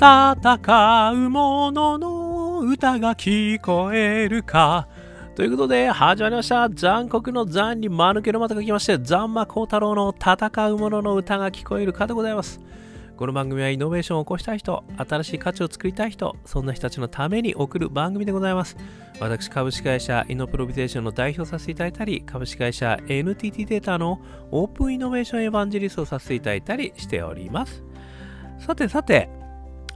戦う者のの歌が聞こえるか。ということで、始まりました。残酷の残に間抜けの股が来まして、ザンマコウタロウの戦う者のの歌が聞こえるかでございます。この番組はイノベーションを起こしたい人、新しい価値を作りたい人、そんな人たちのために送る番組でございます。私、株式会社イノプロビゼーションの代表させていただいたり、株式会社 NTT データのオープンイノベーションエヴァンジェリストをさせていただいたりしております。さてさて、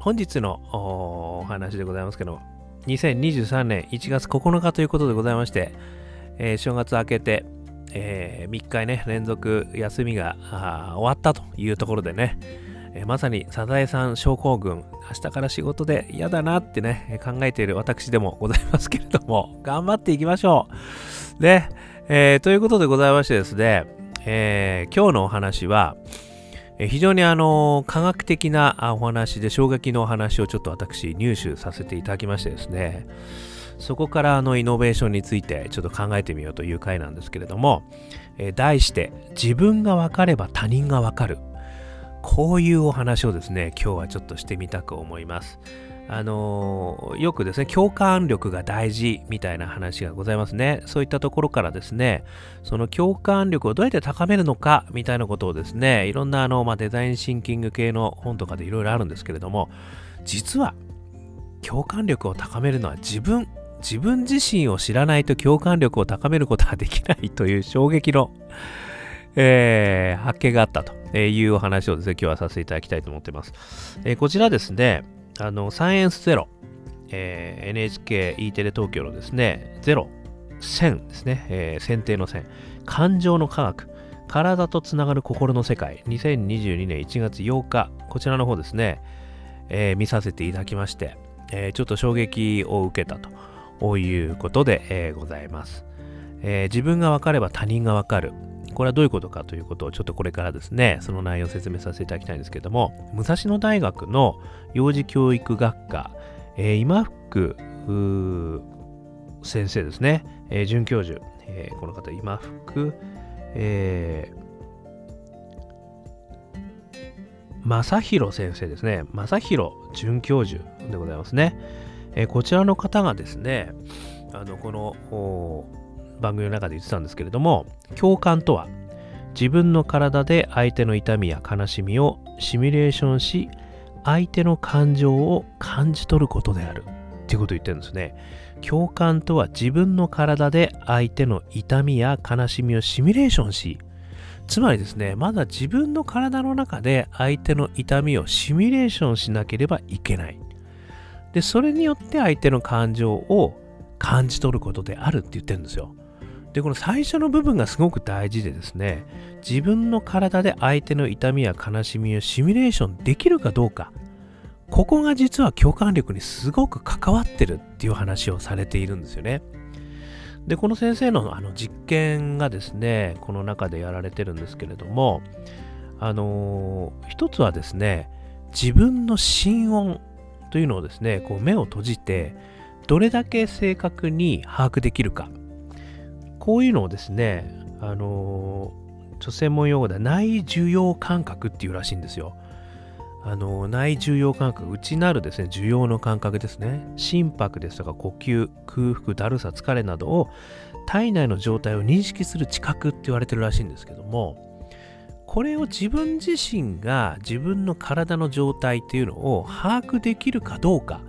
本日のお話でございますけども、2023年1月9日ということでございまして、えー、正月明けて、えー、3日ね、連続休みが終わったというところでね、えー、まさにサザエさん症候群、明日から仕事で嫌だなってね、考えている私でもございますけれども、頑張っていきましょう。で、えー、ということでございましてですね、えー、今日のお話は、非常にあの科学的なお話で衝撃のお話をちょっと私入手させていただきましてですねそこからあのイノベーションについてちょっと考えてみようという回なんですけれども、え題して自分が分かれば他人が分かるこういうお話をですね今日はちょっとしてみたく思います。あの、よくですね、共感力が大事みたいな話がございますね。そういったところからですね、その共感力をどうやって高めるのかみたいなことをですね、いろんなあの、まあ、デザインシンキング系の本とかでいろいろあるんですけれども、実は共感力を高めるのは自分、自分自身を知らないと共感力を高めることができないという衝撃の、えー、発見があったというお話をですね、今日はさせていただきたいと思っています。えー、こちらですね、あの、サイエンスゼロ、えー、NHKE テレ東京のですね、ゼロ、線ですね、えー、選定の線、感情の科学、体とつながる心の世界、2022年1月8日、こちらの方ですね、えー、見させていただきまして、えー、ちょっと衝撃を受けたということで、えー、ございます、え自分が分かれば他人が分かる。これはどういうことかということをちょっとこれからですね、その内容を説明させていただきたいんですけども、武蔵野大学の幼児教育学科、えー、今福先生ですね、えー、准教授、えー、この方、今福、えー、正弘先生ですね、正弘准教授でございますね。えー、こちらの方がですね、あのこの番組の中で言ってたんですけれども共感とは自分の体で相手の痛みや悲しみをシミュレーションし相手の感情を感じ取ることであるっていうことを言ってるんですね。共感とは自分の体で相手の痛みや悲しみをシミュレーションしつまりですねまだ自分の体の中で相手の痛みをシミュレーションしなければいけない。でそれによって相手の感情を感じ取ることであるって言ってるんですよ。で、この最初の部分がすごく大事でですね、自分の体で相手の痛みや悲しみをシミュレーションできるかどうか、ここが実は共感力にすごく関わってるっていう話をされているんですよね。で、この先生のあの実験がですね、この中でやられてるんですけれども、あのー、一つはですね、自分の心音というのをですね、こう目を閉じて、どれだけ正確に把握できるかこういうのをですね、あのー、専門用語では内受容感覚っていうらしいんですよ。あのー、内受容感覚、内なるですね、受容の感覚ですね。心拍ですとか呼吸、空腹、だるさ、疲れなどを体内の状態を認識する知覚って言われてるらしいんですけども、これを自分自身が自分の体の状態っていうのを把握できるかどうか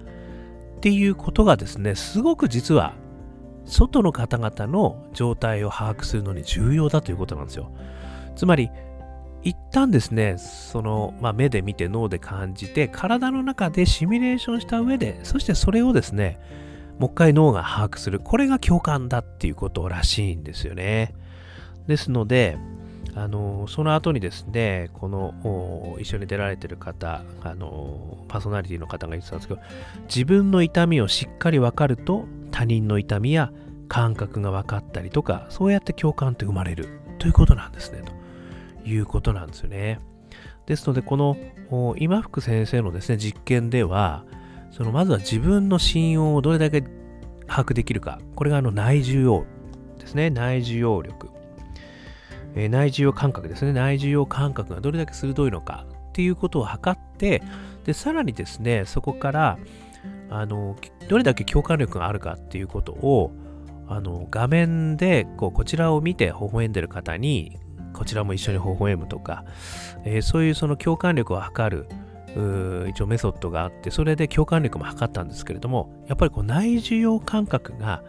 っていうことがですね、すごく実は外の方々の状態を把握するのに重要だということなんですよ。つまり、一旦ですね、その、まあ、目で見て脳で感じて、体の中でシミュレーションした上で、そしてそれをですね、もう一回脳が把握する。これが共感だっていうことらしいんですよね。ですので、あのその後にですね、この一緒に出られてる方、あのパーソナリティの方が言ってたんですけど、自分の痛みをしっかり分かると、他人の痛みや感覚が分かったりとか、そうやって共感って生まれるということなんですね、ということなんですよね。ですので、この今福先生のですね、実験では、そのまずは自分の心音をどれだけ把握できるか、これがあの内受容ですね、内受容力。えー、内受容感覚ですね。内受容感覚がどれだけ鋭いのかっていうことを測って、で、さらにですね、そこから、あの、どれだけ共感力があるかっていうことを、あの、画面で、こう、こちらを見て微笑んでる方に、こちらも一緒に微笑むとか、えー、そういうその共感力を測る、一応メソッドがあって、それで共感力も測ったんですけれども、やっぱりこう内受容感覚が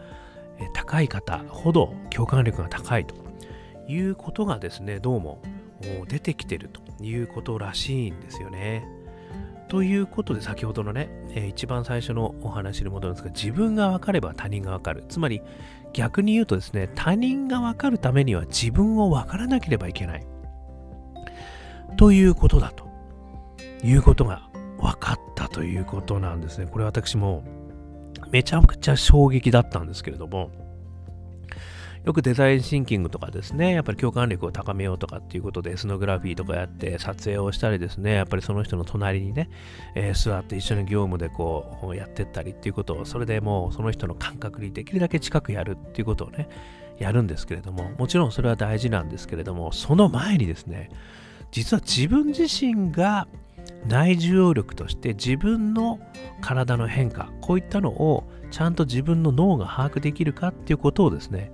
高い方ほど共感力が高いということがですね、どうも出てきてるということらしいんですよね。ということで先ほどのね、えー、一番最初のお話に戻るんですが自分が分かれば他人が分かる。つまり逆に言うとですね他人が分かるためには自分を分からなければいけない。ということだと。いうことが分かったということなんですね。これ私もめちゃくちゃ衝撃だったんですけれどもよくデザインシンキングとかですね、やっぱり共感力を高めようとかっていうことで、エスノグラフィーとかやって撮影をしたりですね、やっぱりその人の隣にね、えー、座って一緒に業務でこうやってったりっていうことを、それでもうその人の感覚にできるだけ近くやるっていうことをね、やるんですけれども、もちろんそれは大事なんですけれども、その前にですね、実は自分自身が内受容力として自分の体の変化、こういったのをちゃんと自分の脳が把握できるかっていうことをですね、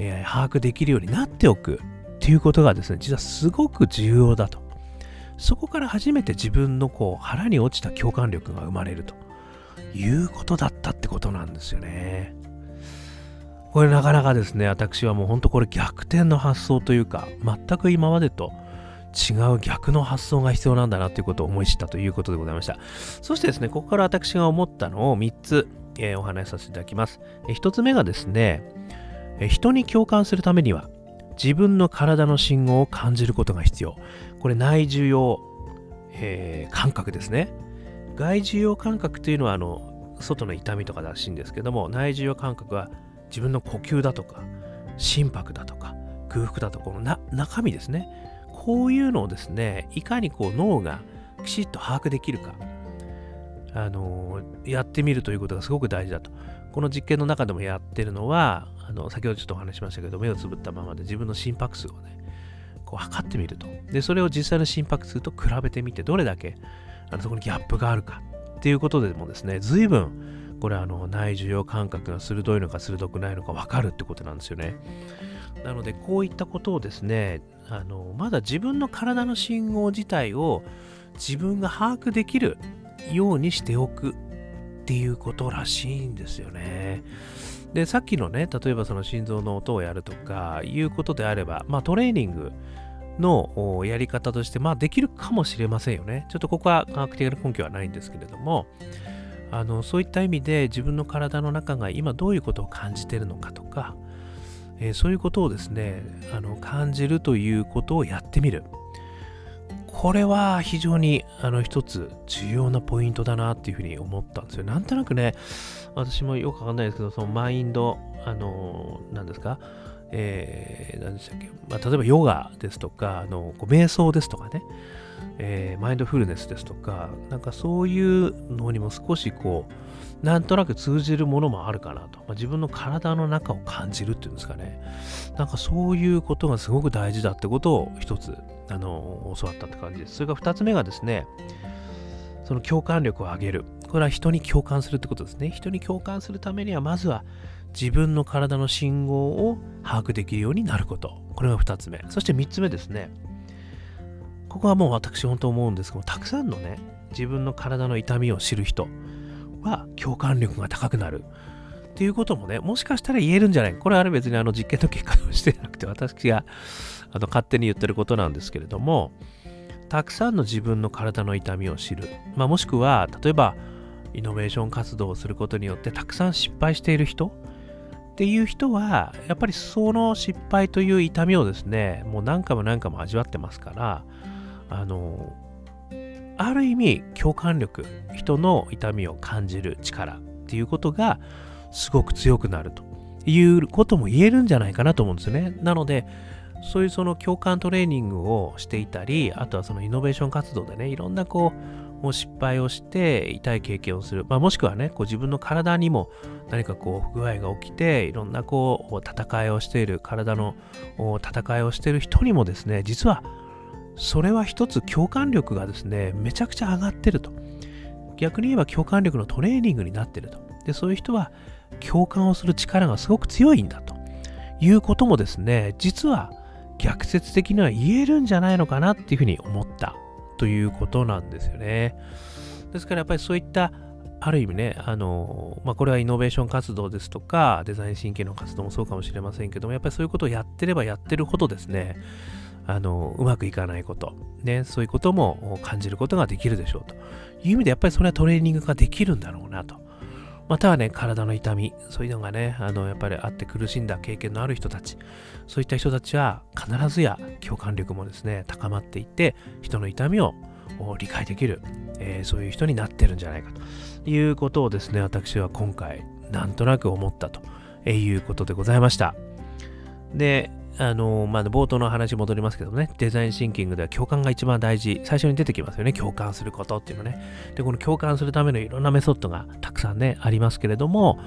えー、把握できるようになっておくっていうことがですね、実はすごく重要だと。そこから初めて自分のこう腹に落ちた共感力が生まれるということだったってことなんですよね。これなかなかですね、私はもう本当これ逆転の発想というか、全く今までと違う逆の発想が必要なんだなということを思い知ったということでございました。そしてですね、ここから私が思ったのを3つ、えー、お話しさせていただきます。えー、1つ目がですね、人に共感するためには自分の体の信号を感じることが必要。これ内受容、えー、感覚ですね。外受容感覚というのはあの外の痛みとからしいんですけども内受容感覚は自分の呼吸だとか心拍だとか空腹だとかこのな中身ですね。こういうのをですねいかにこう脳がきちっと把握できるかあのやってみるということがすごく大事だと。この実験の中でもやってるのは、あの先ほどちょっとお話しましたけど、目をつぶったままで自分の心拍数をね、こう測ってみると。で、それを実際の心拍数と比べてみて、どれだけあのそこにギャップがあるかっていうことでもですね、随分、これあの内受容感覚が鋭いのか鋭くないのか分かるってことなんですよね。なので、こういったことをですね、あのまだ自分の体の信号自体を自分が把握できるようにしておくっていうことらしいんですよね。で、さっきのね、例えばその心臓の音をやるとかいうことであれば、まあトレーニングのやり方として、まあできるかもしれませんよね。ちょっとここは科学的な根拠はないんですけれども、あのそういった意味で自分の体の中が今どういうことを感じてるのかとか、えー、そういうことをですねあの感じるということをやってみるこれは非常にあの一つ重要なポイントだなっていうふうに思ったんですよ。なんとなくね、私もよくわかんないですけど、そのマインド、あの、何ですか、えー、何でしたっけ、まあ、例えばヨガですとか、あのこう瞑想ですとかね、えー、マインドフルネスですとか、なんかそういうのにも少しこう、なんとなく通じるものもあるかなと。まあ、自分の体の中を感じるっていうんですかね。なんかそういうことがすごく大事だってことを一つ、あの、教わったって感じです。それから二つ目がですね、その共感力を上げる。これは人に共感するってことですね。人に共感するためには、まずは自分の体の信号を把握できるようになること。これが二つ目。そして三つ目ですね。ここはもう私本当思うんですけど、たくさんのね、自分の体の痛みを知る人。は共感力が高くなる。っていうこともね、もしかしたら言えるんじゃないこれはあれ別にあの実験の結果としてなくて、私があの勝手に言ってることなんですけれども、たくさんの自分の体の痛みを知る。まあ、もしくは、例えば、イノベーション活動をすることによってたくさん失敗している人っていう人は、やっぱりその失敗という痛みをですね、もう何回も何回も味わってますから、あの、ある意味共感力人の痛みを感じる力っていうことがすごく強くなるということも言えるんじゃないかなと思うんですよねなのでそういうその共感トレーニングをしていたりあとはそのイノベーション活動でねいろんなこうもう失敗をして痛い経験をする、まあ、もしくはねこう自分の体にも何かこう不具合が起きていろんなこう戦いをしている体の戦いをしている人にもですね実はそれは一つ共感力がですね、めちゃくちゃ上がってると。逆に言えば共感力のトレーニングになってると。で、そういう人は共感をする力がすごく強いんだということもですね、実は逆説的には言えるんじゃないのかなっていうふうに思ったということなんですよね。ですからやっぱりそういったある意味ね、あの、まあ、これはイノベーション活動ですとか、デザイン神経の活動もそうかもしれませんけども、やっぱりそういうことをやってればやってるほどですね、あの、うまくいかないこと、ね、そういうことも感じることができるでしょうという意味で、やっぱりそれはトレーニングができるんだろうなと。またはね、体の痛み、そういうのがね、あの、やっぱりあって苦しんだ経験のある人たち、そういった人たちは必ずや共感力もですね、高まっていって、人の痛みを理解できる、えー、そういう人になってるんじゃないかということをですね、私は今回、なんとなく思ったということでございました。で、あの、まあ、冒頭の話戻りますけどもね、デザインシンキングでは共感が一番大事、最初に出てきますよね、共感することっていうのね。で、この共感するためのいろんなメソッドがたくさんね、ありますけれども、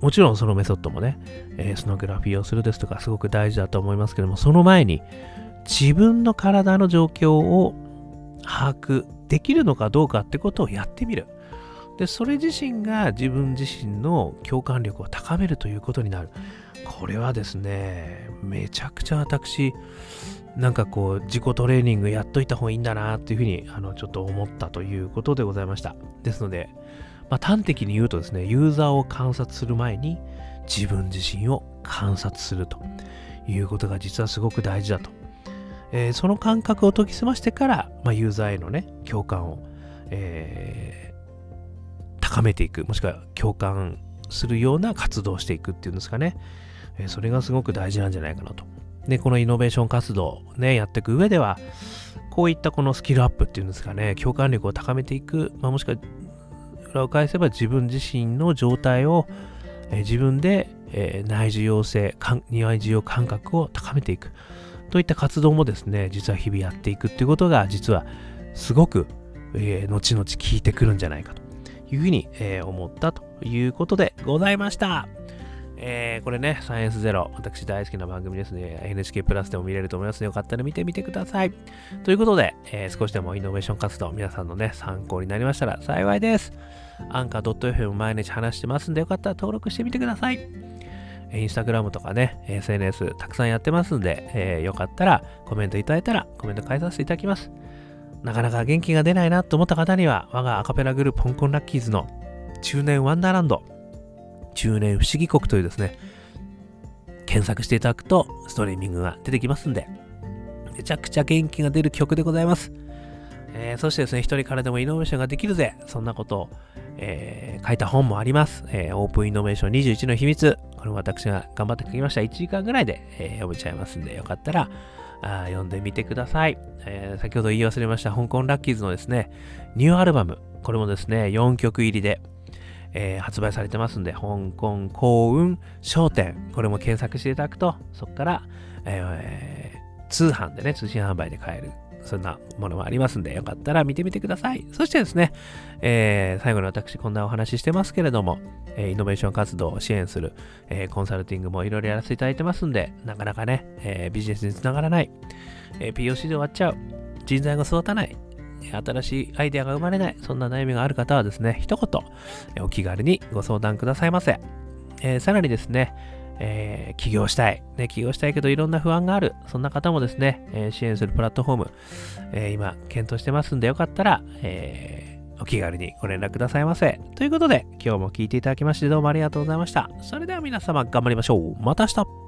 もちろんそのメソッドもね、えー、スノグラフィーをするですとかすごく大事だと思いますけども、その前に自分の体の状況を把握できるのかどうかってことをやってみる。で、それ自身が自分自身の共感力を高めるということになる。これはですね、めちゃくちゃ私、なんかこう、自己トレーニングやっといた方がいいんだなっていうふうに、あの、ちょっと思ったということでございました。ですので、まあ、端的に言うとですね、ユーザーを観察する前に、自分自身を観察するということが実はすごく大事だと。えー、その感覚を研ぎ澄ましてから、まあ、ユーザーへのね、共感を、えー高めていく、もしくは共感するような活動をしていくっていうんですかね。えそれがすごく大事なんじゃないかなと。で、このイノベーション活動ね、やっていく上では、こういったこのスキルアップっていうんですかね、共感力を高めていく、まあ、もしくは裏を返せば自分自身の状態を、え自分で、え内受容性、内受容感覚を高めていくといった活動もですね、実は日々やっていくっていうことが、実はすごく、えー、後々効いてくるんじゃないかと。いうふうに、えー、思ったということでございました。えー、これね、サイエンスゼロ、私大好きな番組ですね。NHK プラスでも見れると思いますので、よかったら見てみてください。ということで、えー、少しでもイノベーション活動、皆さんのね、参考になりましたら幸いです。アンカー .fm 毎日話してますんで、よかったら登録してみてください。インスタグラムとかね、SNS たくさんやってますんで、えー、よかったらコメントいただいたらコメント返させていただきます。なかなか元気が出ないなと思った方には、我がアカペラグループ香港ラッキーズの中年ワンダーランド、中年不思議国というですね、検索していただくとストリーミングが出てきますんで、めちゃくちゃ元気が出る曲でございます。えー、そしてですね、一人からでもイノベーションができるぜ。そんなことを、えー、書いた本もあります。えー、オープンイノベーション21の秘密。これも私が頑張って書きました。1時間ぐらいで、え読めちゃいますんで、よかったら、あ読んでみてください、え、先ほど言い忘れました香港ラッキーズのですね、ニューアルバム、これもですね、4曲入りで、えー、発売されてますんで、香港幸運商店、これも検索していただくと、そこから、えー、通販でね、通信販売で買えるそんなものもありますんで、よかったら見てみてください。そしてですね、えー、最後に私こんなお話ししてますけれども、え、イノベーション活動を支援する、え、コンサルティングもいろいろやらせていただいてますんで、なかなかね、えビジネスにつながらない、え POC で終わっちゃう、人材が育たない、新しいアイデアが生まれない、そんな悩みがある方はですね、一言、お気軽にご相談くださいませ。えさらにですね、えー、起業したい、ね、起業したいけどいろんな不安がある、そんな方もですね、えー、支援するプラットフォーム、えー、今、検討してますんで、よかったら、えお気軽にご連絡くださいませ。ということで、今日も聞いていただきましてどうもありがとうございました。それでは皆様頑張りましょう。また明日